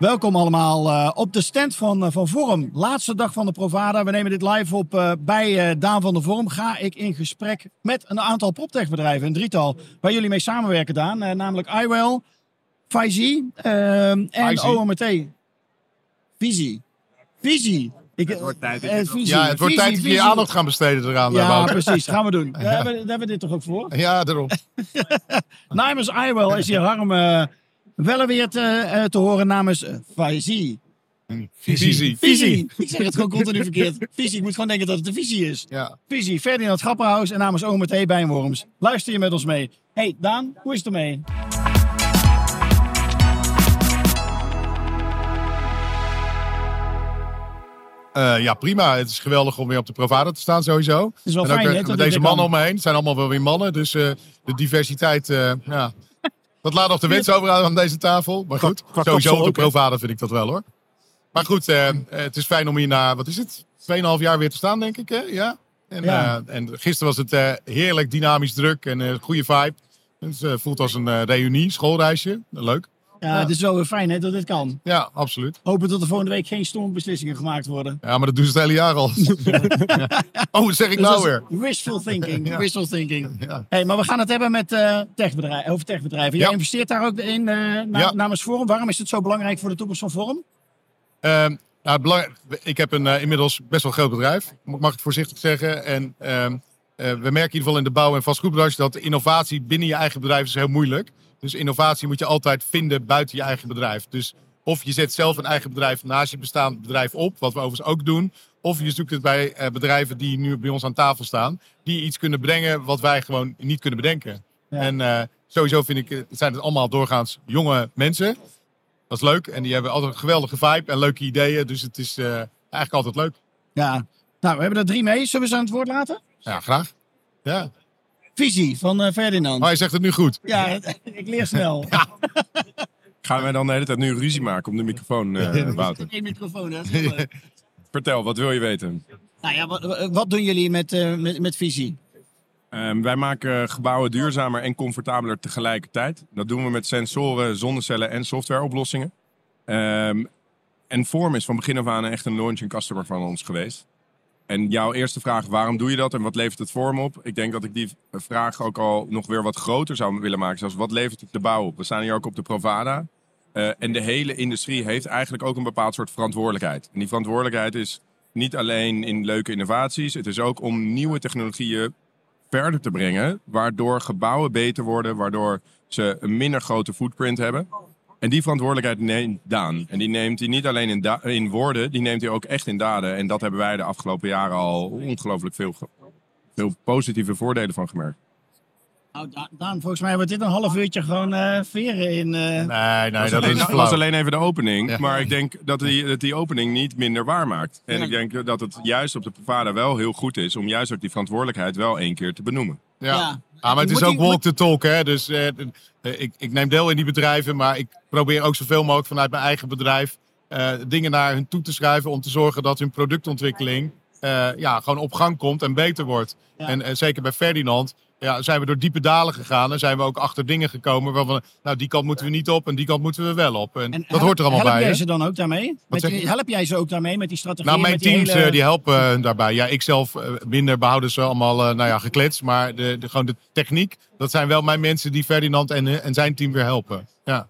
Welkom allemaal uh, op de stand van, uh, van Vorm. Laatste dag van de Provada. We nemen dit live op uh, bij Daan van de Vorm. Ga ik in gesprek met een aantal PropTech bedrijven, een drietal, waar jullie mee samenwerken, Daan. namelijk iWell, Vizy en OMT. Visie. Visie. Ik, het wordt tijd, visie, ja, het wordt tijd dat je je aandacht gaan besteden eraan. Ja, precies. Gaan we doen. Daar hebben, daar hebben we dit toch ook voor? Ja, daarom. namens iWell is hier Harm uh, wel weer te, uh, te horen namens uh, Visie. Visie. Visie. Ik zeg het gewoon continu verkeerd. Visie. Ik moet gewoon denken dat het een visie is. Ja. Visie. Ferdinand Grapperhaus en namens OMT Bijnworms. Luister je met ons mee. Hey Daan, hoe is het ermee? Uh, ja, prima. Het is geweldig om weer op de Provada te staan, sowieso. Het is wel en fijn, ook, hè, uh, dat met deze mannen om me heen. Het zijn allemaal wel weer mannen. Dus uh, de diversiteit, ja, dat laat nog de wens over aan deze tafel. Maar goed, qua sowieso kapsel op de? Provada vind ik dat wel hoor. Maar goed, het is fijn om hier na, wat is het? 2,5 jaar weer te staan, denk ik. Hè? Ja. En, Ja. en gisteren was het heerlijk dynamisch druk en een goede vibe. Het voelt als een reunie, schoolreisje. Leuk. Ja, het is wel weer fijn hè, dat dit kan. Ja, absoluut. Hopen dat er volgende week geen stomme beslissingen gemaakt worden. Ja, maar dat doen ze het hele jaar al. oh, zeg ik Dus nou dat weer? is Wishful thinking. Ja. Wishful thinking. Ja. Hey, maar we gaan het hebben met, eh, techbedrijven, over techbedrijven. Jij Ja. investeert daar ook in eh, na- Ja. namens Forum. Waarom is het zo belangrijk voor de toekomst van Forum? Ehm, nou, het belang- ik heb een eh, inmiddels best wel groot bedrijf, mag ik het voorzichtig zeggen. En ehm, eh, we merken in ieder geval in de bouw- en vastgoedbranche dat innovatie binnen je eigen bedrijf is heel moeilijk. Dus innovatie moet je altijd vinden buiten je eigen bedrijf. Dus of je zet zelf een eigen bedrijf naast je bestaand bedrijf op, wat we overigens ook doen. Of je zoekt het bij eh, bedrijven die nu bij ons aan tafel staan, die iets kunnen brengen wat wij gewoon niet kunnen bedenken. Ja. En eh, sowieso vind ik, eh, zijn het allemaal doorgaans jonge mensen. Dat is leuk. En die hebben altijd een geweldige vibe en leuke ideeën. Dus het is eigenlijk altijd leuk. Ja. Nou, we hebben er drie mee. Zullen we ze aan het woord laten? Ja, graag. Ja. Visie van eh, Ferdinand. Maar hij zegt het nu goed. Ja, ik leer snel. Gaan wij dan de hele tijd nu ruzie maken om de microfoon, eh Wouter? Eén microfoon, hè? Vertel, wat wil je weten? nou ja, wat, wat doen jullie met, eh, met, met Visie? Ehm, wij maken gebouwen duurzamer en comfortabeler tegelijkertijd. Dat doen we met sensoren, zonnecellen en softwareoplossingen. Ehm, en Form is van begin af aan echt een launching customer van ons geweest. En jouw eerste vraag, waarom doe je dat en wat levert het Form op? Ik denk dat ik die vraag ook al nog weer wat groter zou willen maken. Zoals, wat levert het de bouw op? We staan hier ook op de Provada. Eh, en de hele industrie heeft eigenlijk ook een bepaald soort verantwoordelijkheid. En die verantwoordelijkheid is niet alleen in leuke innovaties. Het is ook om nieuwe technologieën verder te brengen. Waardoor gebouwen beter worden. Waardoor ze een minder grote footprint hebben. En die verantwoordelijkheid neemt Daan. En die neemt hij niet alleen in, da- in woorden. Die neemt hij ook echt in daden. En dat hebben wij de afgelopen jaren al ongelooflijk veel, ge- veel positieve voordelen van gemerkt. Nou, Da- Daan, volgens mij wordt dit een half uurtje gewoon eh, veren in... eh, Nee, nee, dat alleen, is dat flauw. was alleen even de opening. Ja. Maar ik denk dat die, dat die opening niet minder waar maakt. En Ja. ik denk dat het juist op de Provada wel heel goed is om juist ook die verantwoordelijkheid wel één keer te benoemen. Ja. Ja. Ah, maar het is ook walk the talk. Hè? Dus eh, eh, ik, ik neem deel in die bedrijven, maar ik probeer ook zoveel mogelijk vanuit mijn eigen bedrijf eh, dingen naar hun toe te schuiven om te zorgen dat hun productontwikkeling ja, gewoon op gang komt en beter wordt. Ja. En, zeker bij Ferdinand ja, zijn we door diepe dalen gegaan en zijn we ook achter dingen gekomen waarvan, nou die kant moeten we niet op en die kant moeten we wel op. En, En dat help- hoort er allemaal help bij. jij hè? ze dan ook daarmee? Met help jij ze ook daarmee met die strategie? Nou, mijn met die teams hele- eh, die helpen eh, daarbij. Ja, ik zelf eh, minder behouden ze allemaal eh, nou ja, geklets. Maar de, de, gewoon de techniek, dat zijn wel mijn mensen die Ferdinand en, en zijn team weer helpen. Ja.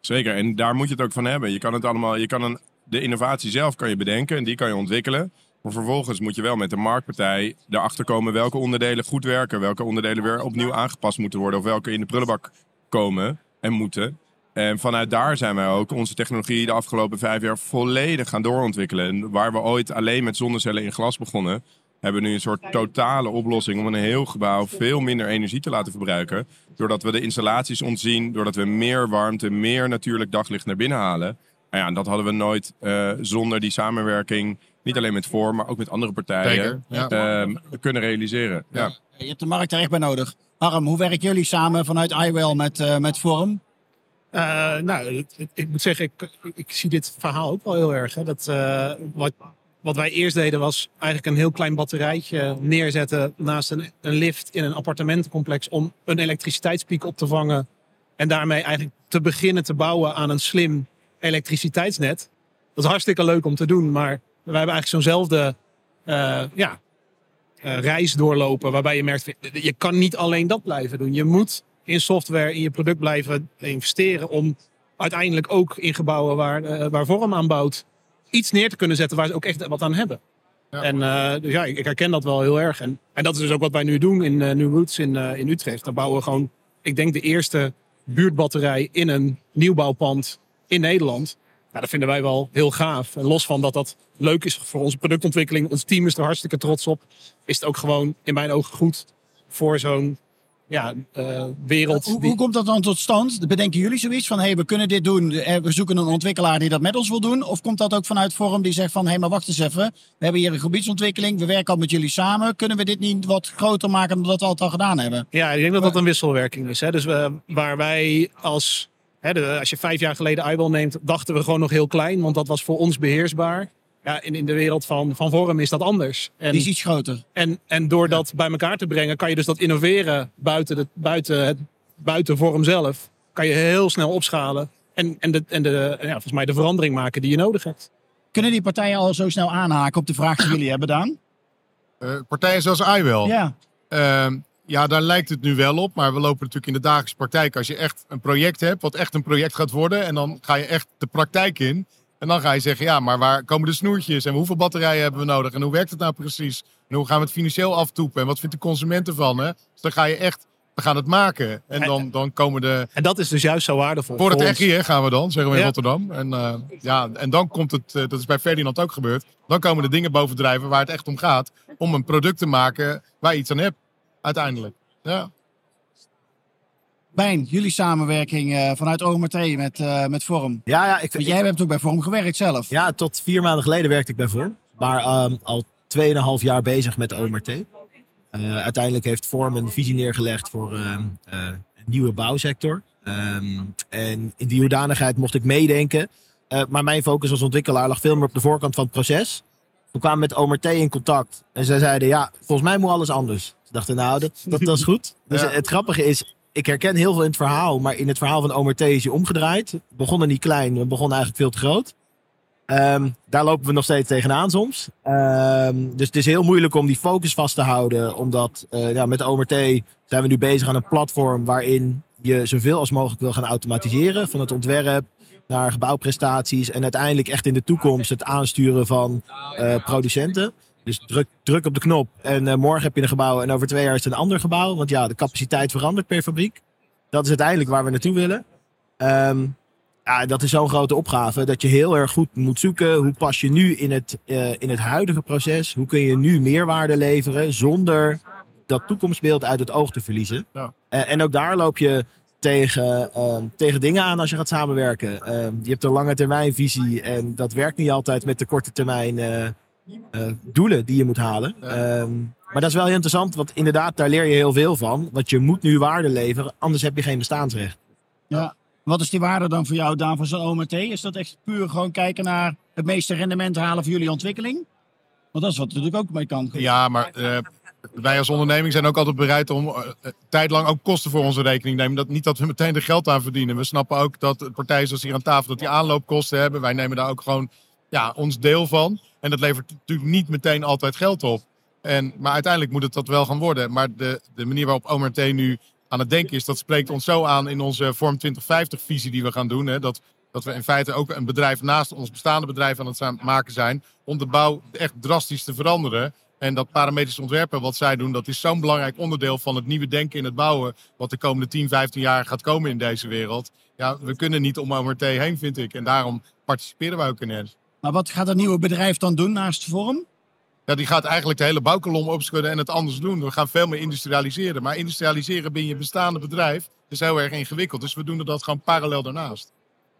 Zeker, en daar moet je het ook van hebben. Je kan het allemaal, je kan een, de innovatie zelf kan je bedenken en die kan je ontwikkelen. Maar vervolgens moet je wel met de marktpartij erachter komen welke onderdelen goed werken, welke onderdelen weer opnieuw aangepast moeten worden of welke in de prullenbak komen en moeten. En vanuit daar zijn wij ook onze technologie de afgelopen vijf jaar volledig gaan doorontwikkelen. En waar we ooit alleen met zonnecellen in glas begonnen, hebben we nu een soort totale oplossing om een heel gebouw veel minder energie te laten verbruiken. Doordat we de installaties ontzien, doordat we meer warmte, meer natuurlijk daglicht naar binnen halen. Nou ja, en dat hadden we nooit eh, zonder die samenwerking, niet alleen met Vorm, maar ook met andere partijen, Zeker, ja. ehm, kunnen realiseren. Ja. Je hebt de markt er echt bij nodig. Harm, hoe werken jullie samen vanuit iWell met, eh, met Forum? Eh, nou, ik, ik- ik moet zeggen, ik, ik zie dit verhaal ook wel heel erg. Hè. Dat, eh, wat, wat wij eerst deden was eigenlijk een heel klein batterijtje neerzetten naast een, een lift in een appartementencomplex om een elektriciteitspiek op te vangen. En daarmee eigenlijk te beginnen te bouwen aan een slim elektriciteitsnet. Dat is hartstikke leuk om te doen, maar wij hebben eigenlijk zo'nzelfde eh, ja, eh, reis doorlopen. Waarbij je merkt, je kan niet alleen dat blijven doen. Je moet in software, in je product blijven investeren. Om uiteindelijk ook in gebouwen waar, eh, waar vorm aan bouwt, iets neer te kunnen zetten waar ze ook echt wat aan hebben. Ja. En dus ja, ik, ik herken dat wel heel erg. En, en dat is dus ook wat wij nu doen in New Roots in, in Utrecht. Daar bouwen we gewoon, ik denk, de eerste buurtbatterij in een nieuwbouwpand in Nederland. Ja, dat vinden wij wel heel gaaf. En los van dat dat leuk is voor onze productontwikkeling, ons team is er hartstikke trots op, is het ook gewoon in mijn ogen goed voor zo'n ja, eh, wereld. Hoe, die- hoe komt dat dan tot stand? Bedenken jullie zoiets van, hé, hey, we kunnen dit doen. eh, We zoeken een ontwikkelaar die dat met ons wil doen. Of komt dat ook vanuit Forum die zegt van, hé, hey, maar wacht eens even. We hebben hier een gebiedsontwikkeling. We werken al met jullie samen. Kunnen we dit niet wat groter maken dan dat we altijd al gedaan hebben? Ja, ik denk dat dat een wisselwerking is. Hè. Dus we, waar wij als, hè, de, als je vijf jaar geleden iWell neemt, dachten we gewoon nog heel klein, want dat was voor ons beheersbaar. Ja, in, in de wereld van, van Vorm is dat anders. En, Die is iets groter. en, en door dat bij elkaar te brengen, kan je dus dat innoveren buiten, de, buiten, het, buiten Vorm zelf. Kan je heel snel opschalen en, en, de, en de, ja, volgens mij de verandering maken die je nodig hebt. Kunnen die partijen al zo snel aanhaken op de vraag die jullie hebben gedaan? Eh, partijen zoals iWell. Ja. Ehm, ja, daar lijkt het nu wel op. Maar we lopen natuurlijk in de dagelijkse praktijk. Als je echt een project hebt, wat echt een project gaat worden. En dan ga je echt de praktijk in. En dan ga je zeggen, ja, maar waar komen de snoertjes? En hoeveel batterijen hebben we nodig? En hoe werkt het nou precies? En hoe gaan we het financieel aftoepen? En wat vindt de consument ervan? Hè? Dus dan ga je echt, we gaan het maken. En dan, dan komen de... En dat is dus juist zo waardevol. Voor het hier gaan we dan, zeggen we in Ja. Rotterdam. En, eh, ja, en dan komt het, eh, dat is bij Ferdinand ook gebeurd. Dan komen de dingen bovendrijven waar het echt om gaat. Om een product te maken waar je iets aan hebt. Uiteindelijk. Ja. Bijn, jullie samenwerking eh, vanuit OMT met, eh met Forum. Ja, ja, ik, Want ik- jij hebt ook bij Forum gewerkt zelf. ja, tot vier maanden geleden werkte ik bij Vorm. Maar ehm, al 2,5 jaar bezig met OMRT. Eh, uiteindelijk heeft Vorm een visie neergelegd voor ehm, eh, een nieuwe bouwsector. Ehm, en in die hoedanigheid mocht ik meedenken. Eh, maar mijn focus als ontwikkelaar lag veel meer op de voorkant van het proces. We kwamen met OMRT in contact. En zij zeiden, ja, volgens mij moet alles anders. Ze dachten, nou, dat, dat, dat is goed. Dus Ja. het grappige is, ik herken heel veel in het verhaal. Maar in het verhaal van OMRT is je omgedraaid. We begonnen niet klein, we begonnen eigenlijk veel te groot. Ehm, daar lopen we nog steeds tegenaan soms. Ehm, dus het is heel moeilijk om die focus vast te houden. Omdat eh, ja, met OMRT zijn we nu bezig aan een platform waarin je zoveel als mogelijk wil gaan automatiseren. Van het ontwerp naar gebouwprestaties. En uiteindelijk echt in de toekomst het aansturen van eh, producenten. Dus druk, druk op de knop en eh, morgen heb je een gebouw en over twee jaar is het een ander gebouw. Want ja, de capaciteit verandert per fabriek. Dat is uiteindelijk waar we naartoe willen. Ehm, ja, dat is zo'n grote opgave dat je heel erg goed moet zoeken. Hoe pas je nu in het, eh, in het huidige proces? Hoe kun je nu meerwaarde leveren zonder dat toekomstbeeld uit het oog te verliezen? Ja. En ook daar loop je tegen, ehm, tegen dingen aan als je gaat samenwerken. Ehm, je hebt een lange termijn visie en dat werkt niet altijd met de korte termijn eh, doelen die je moet halen. Ehm, maar dat is wel heel interessant, want inderdaad, daar leer je heel veel van. Want je moet nu waarde leveren, anders heb je geen bestaansrecht. Ja. Wat is die waarde dan voor jou, Daan, van zo'n OMT? Is dat echt puur gewoon kijken naar het meeste rendement halen voor jullie ontwikkeling? Want dat is wat er natuurlijk ook mee kan. Ja, maar eh, wij als onderneming zijn ook altijd bereid om eh, eh, tijdlang ook kosten voor onze rekening te nemen. Dat, niet dat we meteen er geld aan verdienen. We snappen ook dat partijen zoals hier aan tafel dat die aanloopkosten hebben. Wij nemen daar ook gewoon ja, ons deel van. En dat levert natuurlijk niet meteen altijd geld op. En, maar uiteindelijk moet het dat wel gaan worden. Maar de, de manier waarop OMRT nu aan het denken is, dat spreekt ons zo aan in onze Vorm 2050-visie die we gaan doen. Hè, dat, dat we in feite ook een bedrijf naast ons bestaande bedrijf aan het maken zijn. Om de bouw echt drastisch te veranderen. En dat parametrisch ontwerpen, wat zij doen, dat is zo'n belangrijk onderdeel van het nieuwe denken in het bouwen. Wat de komende 10, 15 jaar gaat komen in deze wereld. Ja, we kunnen niet om OMRT heen, vind ik. En daarom participeren wij ook in het. Maar wat gaat dat nieuwe bedrijf dan doen naast Forum? Ja, die gaat eigenlijk de hele bouwkolom opschudden en het anders doen. We gaan veel meer industrialiseren. Maar industrialiseren binnen je bestaande bedrijf is heel erg ingewikkeld. Dus we doen dat gewoon parallel daarnaast.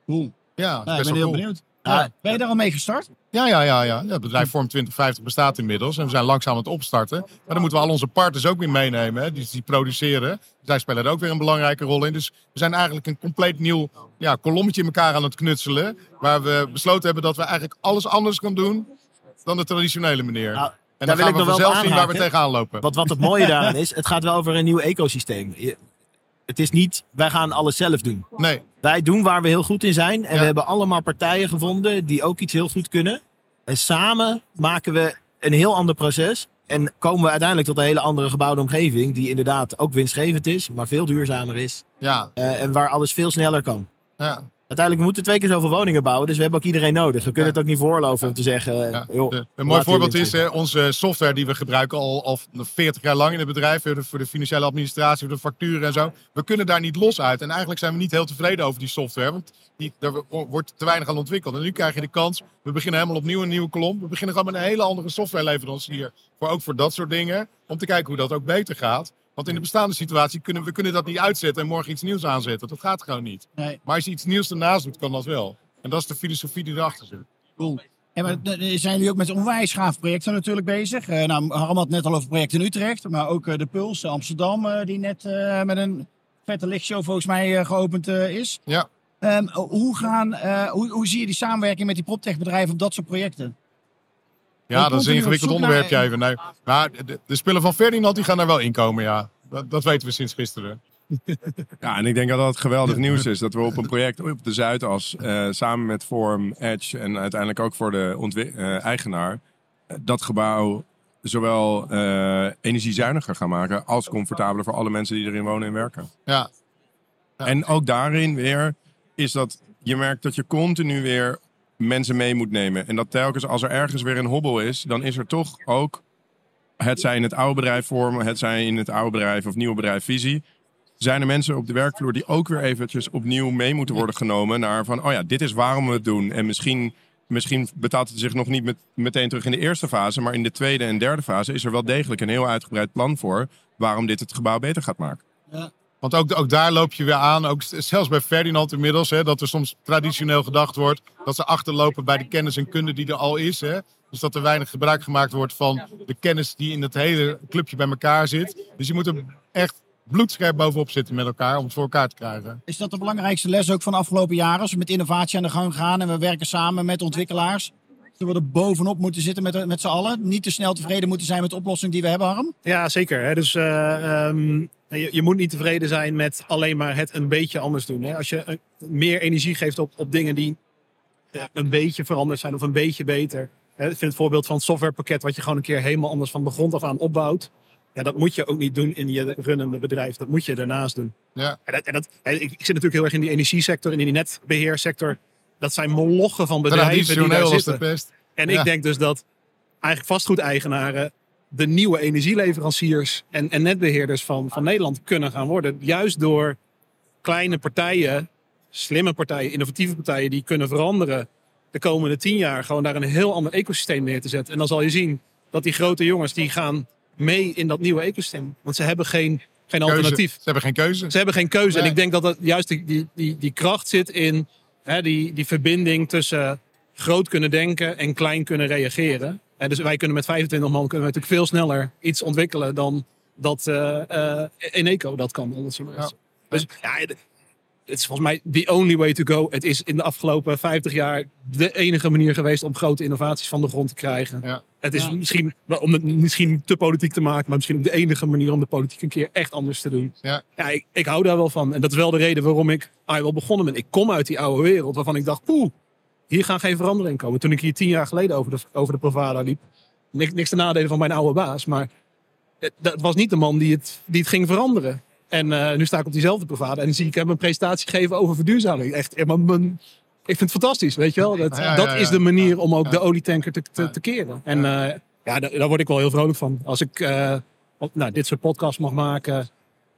Cool. Ja, Nou, ik ben heel cool. benieuwd. Ja. Ja, ben je daar al mee gestart? Ja, ja, ja, ja. Het bedrijf Vorm 2050 bestaat inmiddels. En we zijn langzaam aan het opstarten. Maar dan moeten we al onze partners ook weer meenemen. Hè, die, die produceren. Zij spelen er ook weer een belangrijke rol in. Dus we zijn eigenlijk een compleet nieuw ja, kolommetje in elkaar aan het knutselen. Waar we besloten hebben dat we eigenlijk alles anders gaan doen dan de traditionele manier. Nou, en daar dan wil gaan ik we nog wel vanzelf zien waar we tegenaan lopen. Wat, wat het mooie daaraan is, het gaat wel over een nieuw ecosysteem. Je- Het is niet, wij gaan alles zelf doen. Nee, Wij doen waar we heel goed in zijn. En Ja. we hebben allemaal partijen gevonden die ook iets heel goed kunnen. En samen maken we een heel ander proces. En komen we uiteindelijk tot een hele andere gebouwde omgeving. Die inderdaad ook winstgevend is, maar veel duurzamer is. ja, eh, en waar alles veel sneller kan. ja. Uiteindelijk, we moeten twee keer zoveel woningen bouwen. Dus we hebben ook iedereen nodig. We kunnen Ja. het ook niet voorloven om te zeggen... eh, Ja, joh, de- een mooi we voorbeeld is hè, onze software die we gebruiken al, al 40 jaar lang in het bedrijf. Voor de, voor de financiële administratie, voor de facturen en zo. We kunnen daar niet los uit. En eigenlijk zijn we niet heel tevreden over die software. Want die, daar wo- wordt te weinig aan ontwikkeld. En nu krijg je de kans. We beginnen helemaal opnieuw een nieuwe kolom. We beginnen gewoon met een hele andere softwareleverancier. Voor, ook voor dat soort dingen. Om te kijken hoe dat ook beter gaat. Want in de bestaande situatie kunnen we kunnen dat niet uitzetten en morgen iets nieuws aanzetten. Dat gaat gewoon niet. Nee. Maar als je iets nieuws ernaast doet, kan dat wel. En dat is de filosofie die erachter zit. Cool. En maar, zijn jullie ook met onwijs gaaf projecten natuurlijk bezig? Eh, nou, Harm had het net al over projecten in Utrecht, maar ook eh, de Puls eh, Amsterdam, die net met een vette lichtshow volgens mij geopend is. Ja. Ehm, hoe, gaan, hoe, hoe zie je die samenwerking met die proptech-bedrijven op dat soort projecten? Ja, dat is een ingewikkeld onderwerp, naar- even. Nee. Maar de, de spullen van Ferdinand die gaan er wel inkomen, ja. Dat, dat weten we sinds gisteren. Ja, en ik denk dat dat geweldig nieuws is. Dat we op een project op de Zuidas, eh, samen met Form, Edge en uiteindelijk ook voor de eh, eigenaar, eh, dat gebouw zowel eh, energiezuiniger gaan maken als comfortabeler voor alle mensen die erin wonen en werken. Ja, Ja. En ook daarin weer is dat je merkt dat je continu weer mensen mee moet nemen. En dat telkens als er ergens weer een hobbel is, dan is er toch ook, het zij in het oude bedrijf vormen, het zij in het oude bedrijf of nieuwe bedrijf visie, zijn er mensen op de werkvloer die ook weer eventjes opnieuw mee moeten worden genomen naar van, oh ja, dit is waarom we het doen. En misschien, misschien betaalt het zich nog niet met, meteen terug in de eerste fase, maar in de tweede en derde fase is er wel degelijk een heel uitgebreid plan voor waarom dit het gebouw beter gaat maken. Want ook, ook daar loop je weer aan. Ook zelfs bij Ferdinand inmiddels. Hè, dat er soms traditioneel gedacht wordt dat ze achterlopen bij de kennis en kunde die er al is. Hè. Dus dat er weinig gebruik gemaakt wordt van de kennis die in het hele clubje bij elkaar zit. Dus je moet er echt bloedscherp bovenop zitten met elkaar om het voor elkaar te krijgen. Is dat de belangrijkste les ook van de afgelopen jaren? Als we met innovatie aan de gang gaan en we werken samen met ontwikkelaars. Dat we er bovenop moeten zitten met, met z'n allen. Niet te snel tevreden moeten zijn met de oplossing die we hebben, Harm. Ja, zeker. Hè? Dus eh, ehm, je, je moet niet tevreden zijn met alleen maar het een beetje anders doen. Hè? Als je een- meer energie geeft op, op dingen die eh, een beetje veranderd zijn of een beetje beter. Hè? Ik vind het voorbeeld van het softwarepakket wat je gewoon een keer helemaal anders van de grond af aan opbouwt. Ja, dat moet je ook niet doen in je runnende bedrijf. Dat moet je daarnaast doen. Ja. En dat, en dat, ik, ik zit natuurlijk heel erg in die energiesector en in die netbeheersector. Dat zijn molochen van bedrijven die daar zitten. de pest. En Ja. ik denk dus dat eigenlijk vastgoedeigenaren de nieuwe energieleveranciers en, en netbeheerders van, van Nederland kunnen gaan worden. Juist door kleine partijen, slimme partijen, innovatieve partijen die kunnen veranderen de komende tien jaar. Gewoon daar een heel ander ecosysteem neer te zetten. En dan zal je zien dat die grote jongens die gaan mee in dat nieuwe ecosysteem. Want ze hebben geen, geen Keuze. alternatief. Ze hebben geen keuze. Ze hebben geen keuze. En ik denk dat dat juist die, die, die, die kracht zit in hè, die, die verbinding tussen groot kunnen denken en klein kunnen reageren. En dus wij kunnen met 25 man kunnen we natuurlijk veel sneller iets ontwikkelen dan dat eh eh Eneco dat kan. Dat soort Ja. mensen. Dus ja, het is volgens mij the only way to go. Het is in de afgelopen 50 jaar de enige manier geweest om grote innovaties van de grond te krijgen. Ja. Het is Ja. misschien, om het misschien te politiek te maken, maar misschien ook de enige manier om de politiek een keer echt anders te doen. Ja. Ja, ik, ik hou daar wel van. En dat is wel de reden waarom ik ah, wel begonnen ben. Ik kom uit die oude wereld waarvan ik dacht, poeh, hier gaan geen veranderingen komen. Toen ik hier tien jaar geleden over de, over de Provada liep, niks, niks te nadelen van mijn oude baas, maar het, dat was niet de man die het, die het ging veranderen. En eh, nu sta ik op diezelfde Provada en zie ik hem een presentatie geven over verduurzaming. Echt, eh, maar mijn, ik vind het fantastisch, weet je wel. Dat, Ja, ja, dat is de manier om ook de olietanker te, te, keren. En eh, ja, daar, daar word ik wel heel vrolijk van. Als ik eh, nou, dit soort podcasts mag maken,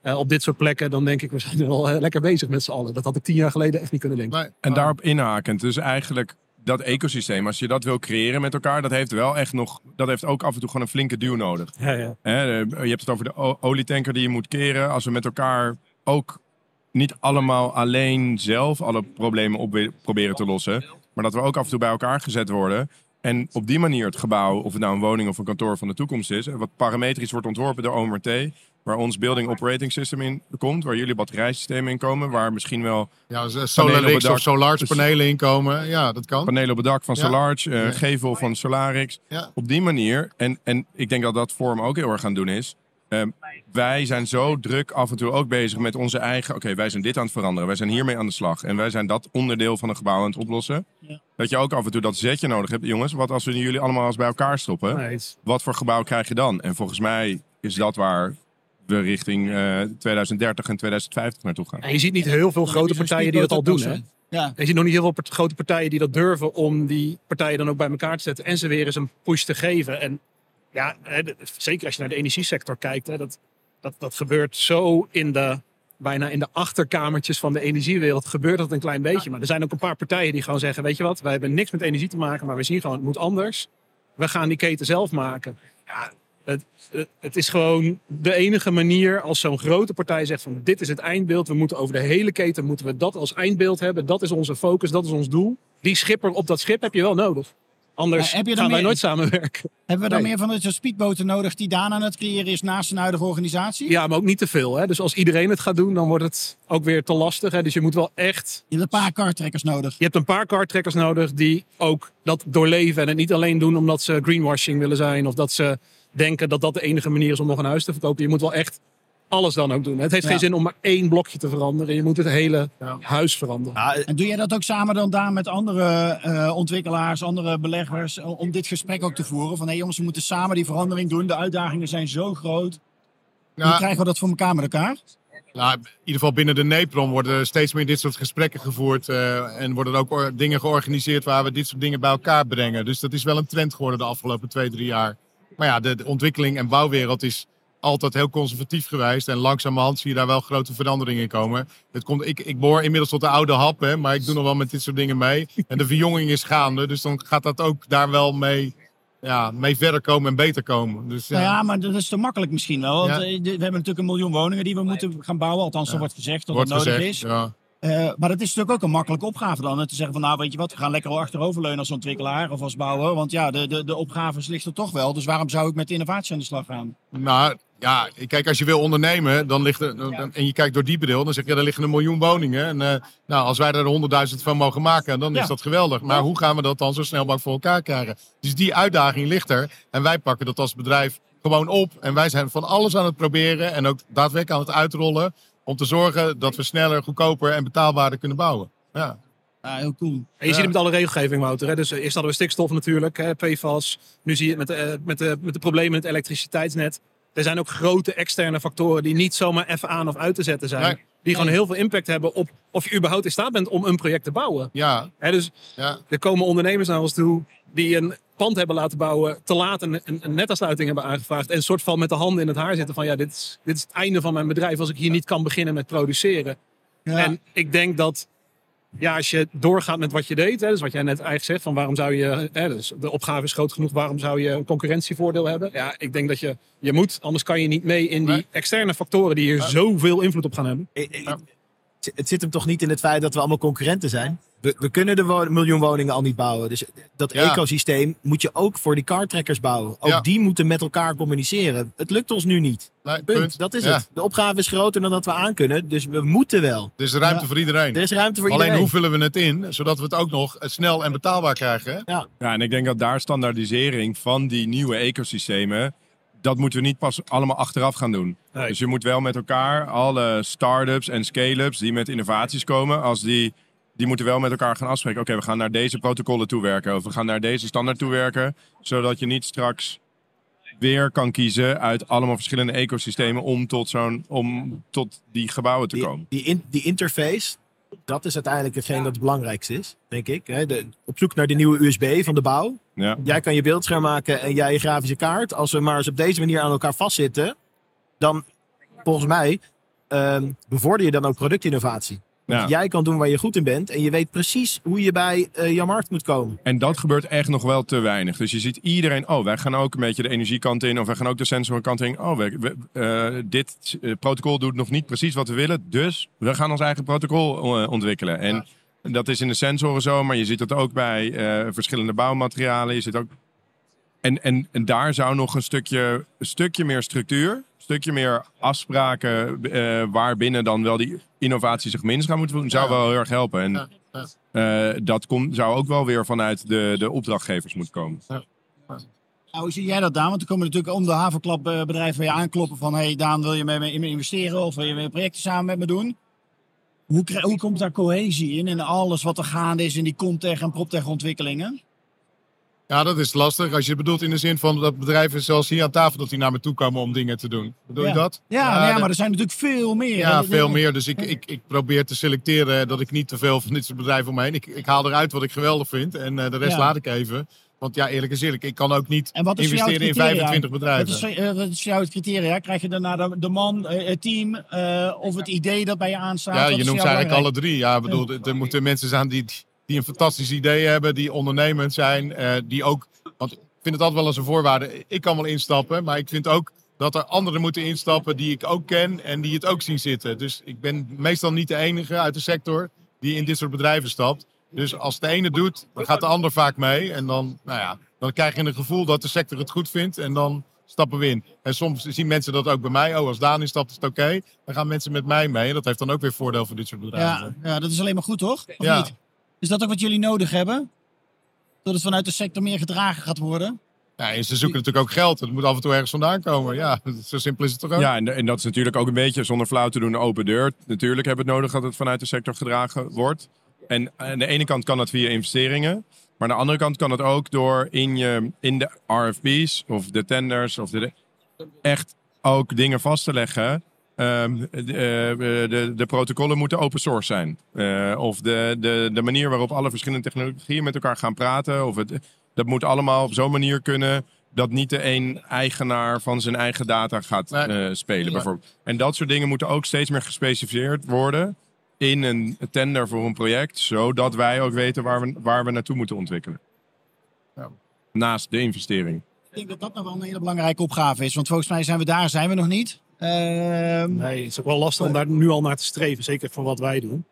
eh, op dit soort plekken, dan denk ik, we zijn er wel eh, lekker bezig met z'n allen. Dat had ik tien jaar geleden echt niet kunnen denken. Nee, En daarop inhakend, dus eigenlijk dat ecosysteem, als je dat wil creëren met elkaar, dat heeft wel echt nog, dat heeft ook af en toe gewoon een flinke duw nodig. Ja, ja. Hè, eh, je hebt het over de olietanker die je moet keren. Als we met elkaar ook niet allemaal alleen zelf alle problemen op proberen te lossen. Maar dat we ook af en toe bij elkaar gezet worden. En op die manier het gebouw, of het nou een woning of een kantoor van de toekomst is, wat parametrisch wordt ontworpen door OMRT, waar ons Building Operating System in komt, waar jullie batterijsystemen in komen, waar misschien wel Ja, SolarX of Solar's Dus- panelen inkomen. Ja, dat kan. panelen op het dak van Ja. Solarge, eh, gevel van Solarix. Ja. Op die manier, en, en ik denk dat dat Vorm ook heel erg gaan doen is. Ehm, wij zijn zo druk af en toe ook bezig met onze eigen. Oké, wij zijn dit aan het veranderen. Wij zijn hiermee aan de slag. En wij zijn dat onderdeel van een gebouw aan het oplossen. Ja. Dat je ook af en toe dat zetje nodig hebt. Jongens, wat als we jullie allemaal eens bij elkaar stoppen? Wat voor gebouw krijg je dan? En volgens mij is dat waar we richting eh, 2030 en 2050 naartoe gaan. En je ziet niet heel veel grote partijen die dat al doen. Hè? Ja. Je ziet nog niet heel veel grote partijen die dat durven om die partijen dan ook bij elkaar te zetten en ze weer eens een push te geven. En ja, zeker als je naar de energiesector kijkt, hè, dat, dat, dat gebeurt zo in de, bijna in de achterkamertjes van de energiewereld, gebeurt dat een klein beetje. Maar er zijn ook een paar partijen die gewoon zeggen, weet je wat, wij hebben niks met energie te maken, maar we zien gewoon, het moet anders. We gaan die keten zelf maken. Ja, het, het, het is gewoon de enige manier als zo'n grote partij zegt van dit is het eindbeeld. We moeten over de hele keten moeten we dat als eindbeeld hebben. Dat is onze focus, dat is ons doel. Die schipper op dat schip heb je wel nodig. Anders heb je gaan wij nooit samenwerken. Hebben we dan Nee. meer van dit soort speedboten nodig die Daan aan het creëren is naast een huidige organisatie? Ja, maar ook niet te veel. Hè? Dus als iedereen het gaat doen, dan wordt het ook weer te lastig. Hè? Dus je moet wel echt Je hebt een paar kartrekkers nodig. Je hebt een paar kartrekkers nodig die ook dat doorleven. En het niet alleen doen omdat ze greenwashing willen zijn. Of dat ze denken dat dat de enige manier is om nog een huis te verkopen. Je moet wel echt alles dan ook doen. Het heeft Ja. geen zin om maar één blokje te veranderen. Je moet het hele Ja. huis veranderen. Ja, En doe jij dat ook samen dan Daan met andere eh, ontwikkelaars, andere beleggers, eh, om dit gesprek ook te voeren? Van hé jongens, we moeten samen die verandering doen. De uitdagingen zijn zo groot. Hoe krijgen we dat voor elkaar met elkaar? Nou, in ieder geval binnen de NEPROM worden steeds meer dit soort gesprekken gevoerd. eh, en worden er ook dingen georganiseerd waar we dit soort dingen bij elkaar brengen. Dus dat is wel een trend geworden de afgelopen twee, drie jaar. Maar ja, de, de ontwikkeling en bouwwereld is altijd heel conservatief geweest. En langzamerhand zie je daar wel grote veranderingen in komen. Het komt, ik, ik behoor inmiddels tot de oude hap, hè, maar ik doe nog wel met dit soort dingen mee. En de verjonging is gaande, dus dan gaat dat ook daar wel mee, ja, mee verder komen en beter komen. Dus, Nou ja, maar dat is te makkelijk misschien wel. Want Ja. eh, we hebben natuurlijk een miljoen woningen die we moeten gaan bouwen. Althans, er wordt gezegd dat wordt het nodig gezegd. is. Ja. Eh, maar dat is natuurlijk ook een makkelijke opgave dan. hè, Te zeggen van nou weet je wat, we gaan lekker achteroverleunen als ontwikkelaar of als bouwer. Want ja, de, de, de opgaves ligt er toch wel. Dus waarom zou ik met innovatie aan de slag gaan? Nou ja, kijk, als je wil ondernemen dan ligt er, dan- en je kijkt door die bril, dan zeg je, er liggen een miljoen woningen. En eh, nou, als wij er honderdduizend van mogen maken, dan Ja. is dat geweldig. Maar hoe gaan we dat dan zo snel mogelijk voor elkaar krijgen? Dus die uitdaging ligt er. En wij pakken dat als bedrijf gewoon op. En wij zijn van alles aan het proberen en ook daadwerkelijk aan het uitrollen. Om te zorgen dat we sneller, goedkoper en betaalbaarder kunnen bouwen. Ja. Ja, heel cool. En je Ja. ziet het met alle regelgeving, Wouter. Hè? Dus eh, eerst hadden we stikstof natuurlijk, hè, PFAS. Nu zie je het met, eh, met, de, met de problemen in het elektriciteitsnet. Er zijn ook grote externe factoren die niet zomaar even aan of uit te zetten zijn. Die gewoon heel veel impact hebben op of je überhaupt in staat bent om een project te bouwen. Ja, dus ja. er komen ondernemers naar ons toe die een pand hebben laten bouwen, te laat een, een, een hebben aangevraagd en een soort van met de handen in het haar zitten van ja, dit is, dit is het einde van mijn bedrijf als ik hier niet kan beginnen met produceren. Ja. En ik denk dat ja, als je doorgaat met wat je deed, hè, dus wat jij net eigenlijk zegt, van waarom zou je, hè, dus de opgave is groot genoeg, waarom zou je een concurrentievoordeel hebben? Ja, ik denk dat je, je moet, anders kan je niet mee in die externe factoren die hier zoveel invloed op gaan hebben. Het zit hem toch niet in het feit dat we allemaal concurrenten zijn? We, we kunnen de wo- miljoen woningen al niet bouwen. Dus dat Ja. ecosysteem moet je ook voor die cartrekkers bouwen. Ook Ja. die moeten met elkaar communiceren. Het lukt ons nu niet. Nee, Punt. Dat is Ja. het. De opgave is groter dan dat we aankunnen. Dus we moeten wel. Er is ruimte Ja. voor iedereen. Er is ruimte voor Alleen iedereen. hoe vullen we het in, zodat we het ook nog snel en betaalbaar krijgen? hè? Ja, en ik denk dat daar standaardisering van die nieuwe ecosystemen, dat moeten we niet pas allemaal achteraf gaan doen. Nee. Dus je moet wel met elkaar, alle start-ups en scale-ups die met innovaties komen, als die, die moeten wel met elkaar gaan afspreken. Oké, we gaan naar deze protocollen toewerken of we gaan naar deze standaard toewerken, zodat je niet straks weer kan kiezen uit allemaal verschillende ecosystemen om tot, zo'n, om tot die gebouwen te die, komen. die, in- die interface, dat is uiteindelijk hetgeen dat het belangrijkste is, denk ik. De, op zoek naar de nieuwe USB van de bouw. Ja. Jij kan je beeldscherm maken en jij je grafische kaart. Als we maar eens op deze manier aan elkaar vastzitten, dan volgens mij ehm, bevorder je dan ook productinnovatie. Ja. Jij kan doen waar je goed in bent. En je weet precies hoe je bij jouw markt moet komen. En dat gebeurt echt nog wel te weinig. Dus je ziet iedereen, oh, wij gaan ook een beetje de energiekant in. Of wij gaan ook de sensorenkant in. Oh, we, we- eh, dit eh, protocol doet nog niet precies wat we willen. Dus we gaan ons eigen protocol ontwikkelen. En dat is in de sensoren zo. Maar je ziet dat ook bij verschillende bouwmaterialen. Je ziet ook... En, en, en daar zou nog een stukje, een stukje meer structuur, stukje meer afspraken eh waarbinnen dan wel die innovatie zich minst gaan moeten doen, zou wel heel erg helpen. En Ja, ja. eh, dat komt, zou ook wel weer vanuit de, de opdrachtgevers moeten komen. Nou, hoe zie jij dat, Daan? Want er komen natuurlijk om de havenklap bedrijven bij je aankloppen van... hey Daan, wil je met me in me investeren of wil je weer projecten samen met me doen? Hoe, hoe komt daar cohesie in en alles wat er gaande is in die Comtech en PropTech ontwikkelingen? Ja, dat is lastig. Als je het bedoelt in de zin van dat bedrijven zoals hier aan tafel, dat die naar me toe komen om dingen te doen. Bedoel ja. je dat? Ja, nou maar er zijn natuurlijk veel meer. Ja, En- veel meer. Dus ik, ik, ik probeer te selecteren dat ik niet te veel van dit soort bedrijven omheen. Ik, ik haal eruit wat ik geweldig vind en eh, de rest laat ik even. Want ja, eerlijk is eerlijk, ik kan ook niet En investeren in criteria? 25 bedrijven. Wat is, wat is voor jou het criteria? Krijg je daarna de, de man, eh, het team of het idee dat bij je aanstaat? Ja, je noemt ze eigenlijk alle drie. Ja, bedoel, er moeten mensen zijn die, die een fantastisch idee hebben, die ondernemend zijn, eh, die ook. Want ik vind het altijd wel als een voorwaarde. Ik kan wel instappen, maar ik vind ook dat er anderen moeten instappen die ik ook ken en die het ook zien zitten. Dus ik ben meestal niet de enige uit de sector die in dit soort bedrijven stapt. Dus als de ene doet, dan gaat de ander vaak mee. En dan, nou ja, dan krijg je een gevoel dat de sector het goed vindt. En dan stappen we in. En soms zien mensen dat ook bij mij. Oh, als Daan instapt, is het oké. Dan gaan mensen met mij mee. En dat heeft dan ook weer voordeel voor dit soort bedrijven. Ja, ja, dat is alleen maar goed, toch? Of Ja. niet? Is dat ook wat jullie nodig hebben? Dat het vanuit de sector meer gedragen gaat worden? Ja, en ze zoeken natuurlijk ook geld. Het moet af en toe ergens vandaan komen. Ja, zo simpel is het toch ook? Ja, en, en dat is natuurlijk ook een beetje zonder flauw te doen een open deur. Natuurlijk hebben we het nodig dat het vanuit de sector gedragen wordt. En aan de ene kant kan dat via investeringen. Maar aan de andere kant kan het ook door in, je, in de RFP's of de tenders of de, echt ook dingen vast te leggen. Ehm, de, eh, de, de protocollen moeten open source zijn. Eh, of de, de, de manier waarop alle verschillende technologieën met elkaar gaan praten. Of het, dat moet allemaal op zo'n manier kunnen dat niet de een eigenaar van zijn eigen data gaat Nee. eh, spelen. Bijvoorbeeld. En dat soort dingen moeten ook steeds meer gespecificeerd worden in een tender voor een project. Zodat wij ook weten waar we, waar we naartoe moeten ontwikkelen. Ja. Naast de investering. Ik denk dat dat nog wel een hele belangrijke opgave is. Want volgens mij zijn we daar, zijn we nog niet. Ehm, Nee, het is ook wel lastig om daar nu al naar te streven. Zeker voor wat wij doen.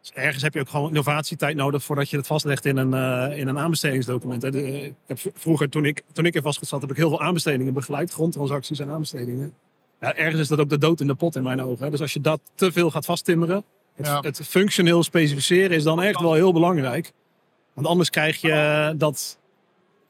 Dus ergens heb je ook gewoon innovatietijd nodig voordat je het vastlegt in een, eh, in een aanbestedingsdocument. hè. De- ik heb vroeger, toen ik, toen ik er vast zat, heb ik heel veel aanbestedingen begeleid. Grondtransacties en aanbestedingen. Ja, ergens is dat ook de dood in de pot in mijn ogen. hè. Dus als je dat te veel gaat vasttimmeren. Het, Ja. het functioneel specificeren is dan echt wel heel belangrijk. Want anders krijg je dat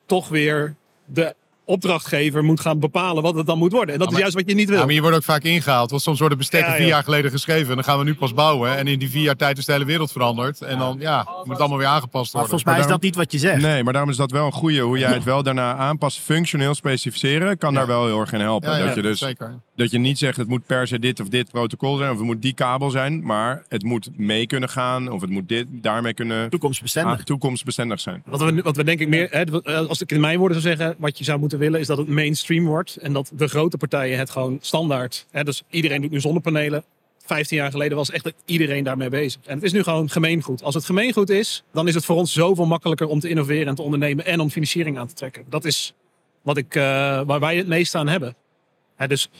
toch weer de opdrachtgever moet gaan bepalen wat het dan moet worden. En dat Ja, is juist wat je niet wil. Ja, maar je wordt ook vaak ingehaald. Want soms worden bestekken Ja, vier jaar geleden geschreven. En dan gaan we nu pas bouwen. En in die vier jaar tijd is de hele wereld veranderd. En dan ja, moet het allemaal weer aangepast Maar worden. volgens mij is daarom- dat niet wat je zegt. Nee, maar daarom is dat wel een goede. Hoe jij het wel daarna aanpast, functioneel specificeren, kan daar wel heel erg in helpen. Ja, ja, dat, je dus, zeker. dat je niet zegt het moet per se dit of dit protocol zijn, of het moet die kabel zijn, maar het moet mee kunnen gaan, of het moet dit, daarmee kunnen Toekomstbestendig. ah, toekomstbestendig zijn. Wat we, wat we denk ik meer, hè, eh, als ik in mijn woorden zou zeggen, wat je zou moeten willen, is dat het mainstream wordt. En dat de grote partijen het gewoon standaard. Hè, dus iedereen doet nu zonnepanelen. 15 jaar geleden was echt iedereen daarmee bezig. En het is nu gewoon gemeengoed. Als het gemeengoed is, dan is het voor ons zoveel makkelijker om te innoveren en te ondernemen en om financiering aan te trekken. Dat is wat ik, eh, waar wij het meest aan hebben. Hè, dus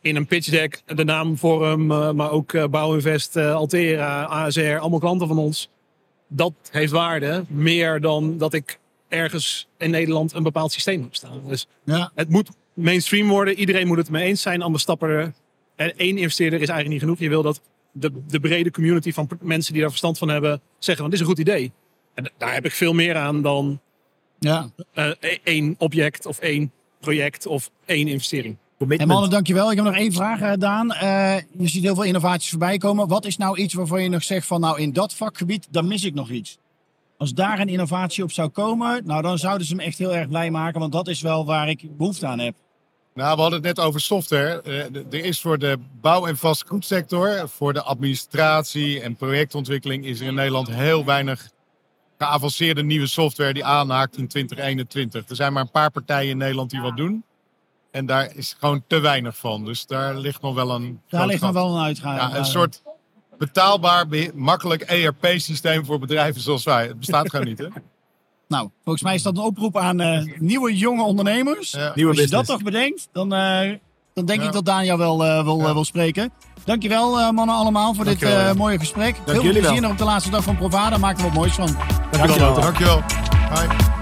in een pitch deck, de naam Forum, eh, maar ook eh, Bouwinvest, Altera, ASR, allemaal klanten van ons. Dat heeft waarde, meer dan dat ik ergens in Nederland een bepaald systeem heb staan. Dus ja. het moet mainstream worden, iedereen moet het mee eens zijn, anders stappen er... En één investeerder is eigenlijk niet genoeg. Je wil dat de, de brede community van mensen die daar verstand van hebben zeggen van dit is een goed idee. En daar heb ik veel meer aan dan ja. eh, e- één object of één project of één investering. En mannen, dankjewel. Ik heb nog één vraag, eh, Daan. Eh, je ziet heel veel innovaties voorbij komen. Wat is nou iets waarvan je nog zegt van nou in dat vakgebied, dan mis ik nog iets? Als daar een innovatie op zou komen, nou dan zouden ze me echt heel erg blij maken. Want dat is wel waar ik behoefte aan heb. Nou, we hadden het net over software. Eh, Er is voor de bouw- en vastgoedsector, voor de administratie en projectontwikkeling, is er in Nederland heel weinig geavanceerde nieuwe software die aanhaakt in 2021. Er zijn maar een paar partijen in Nederland die wat doen. En daar is gewoon te weinig van. Dus daar ligt nog wel een. Daar ligt nog wel een uitgaan. Ja, een soort betaalbaar, be- makkelijk ERP-systeem voor bedrijven zoals wij. Het bestaat gewoon niet, hè? Nou, volgens mij is dat een oproep aan eh, nieuwe jonge ondernemers. Ja. Nieuwe Als je dat toch bedenkt, dan, eh, dan denk Ja. ik dat Daan jou wel eh, wil, Ja. wil spreken. Dankjewel eh, mannen allemaal voor dit Dankjewel, eh, ja. mooie gesprek. Heel veel plezier nog op de laatste dag van Provada. Maak er wat moois van. Dankjewel. Dankjewel. Bye.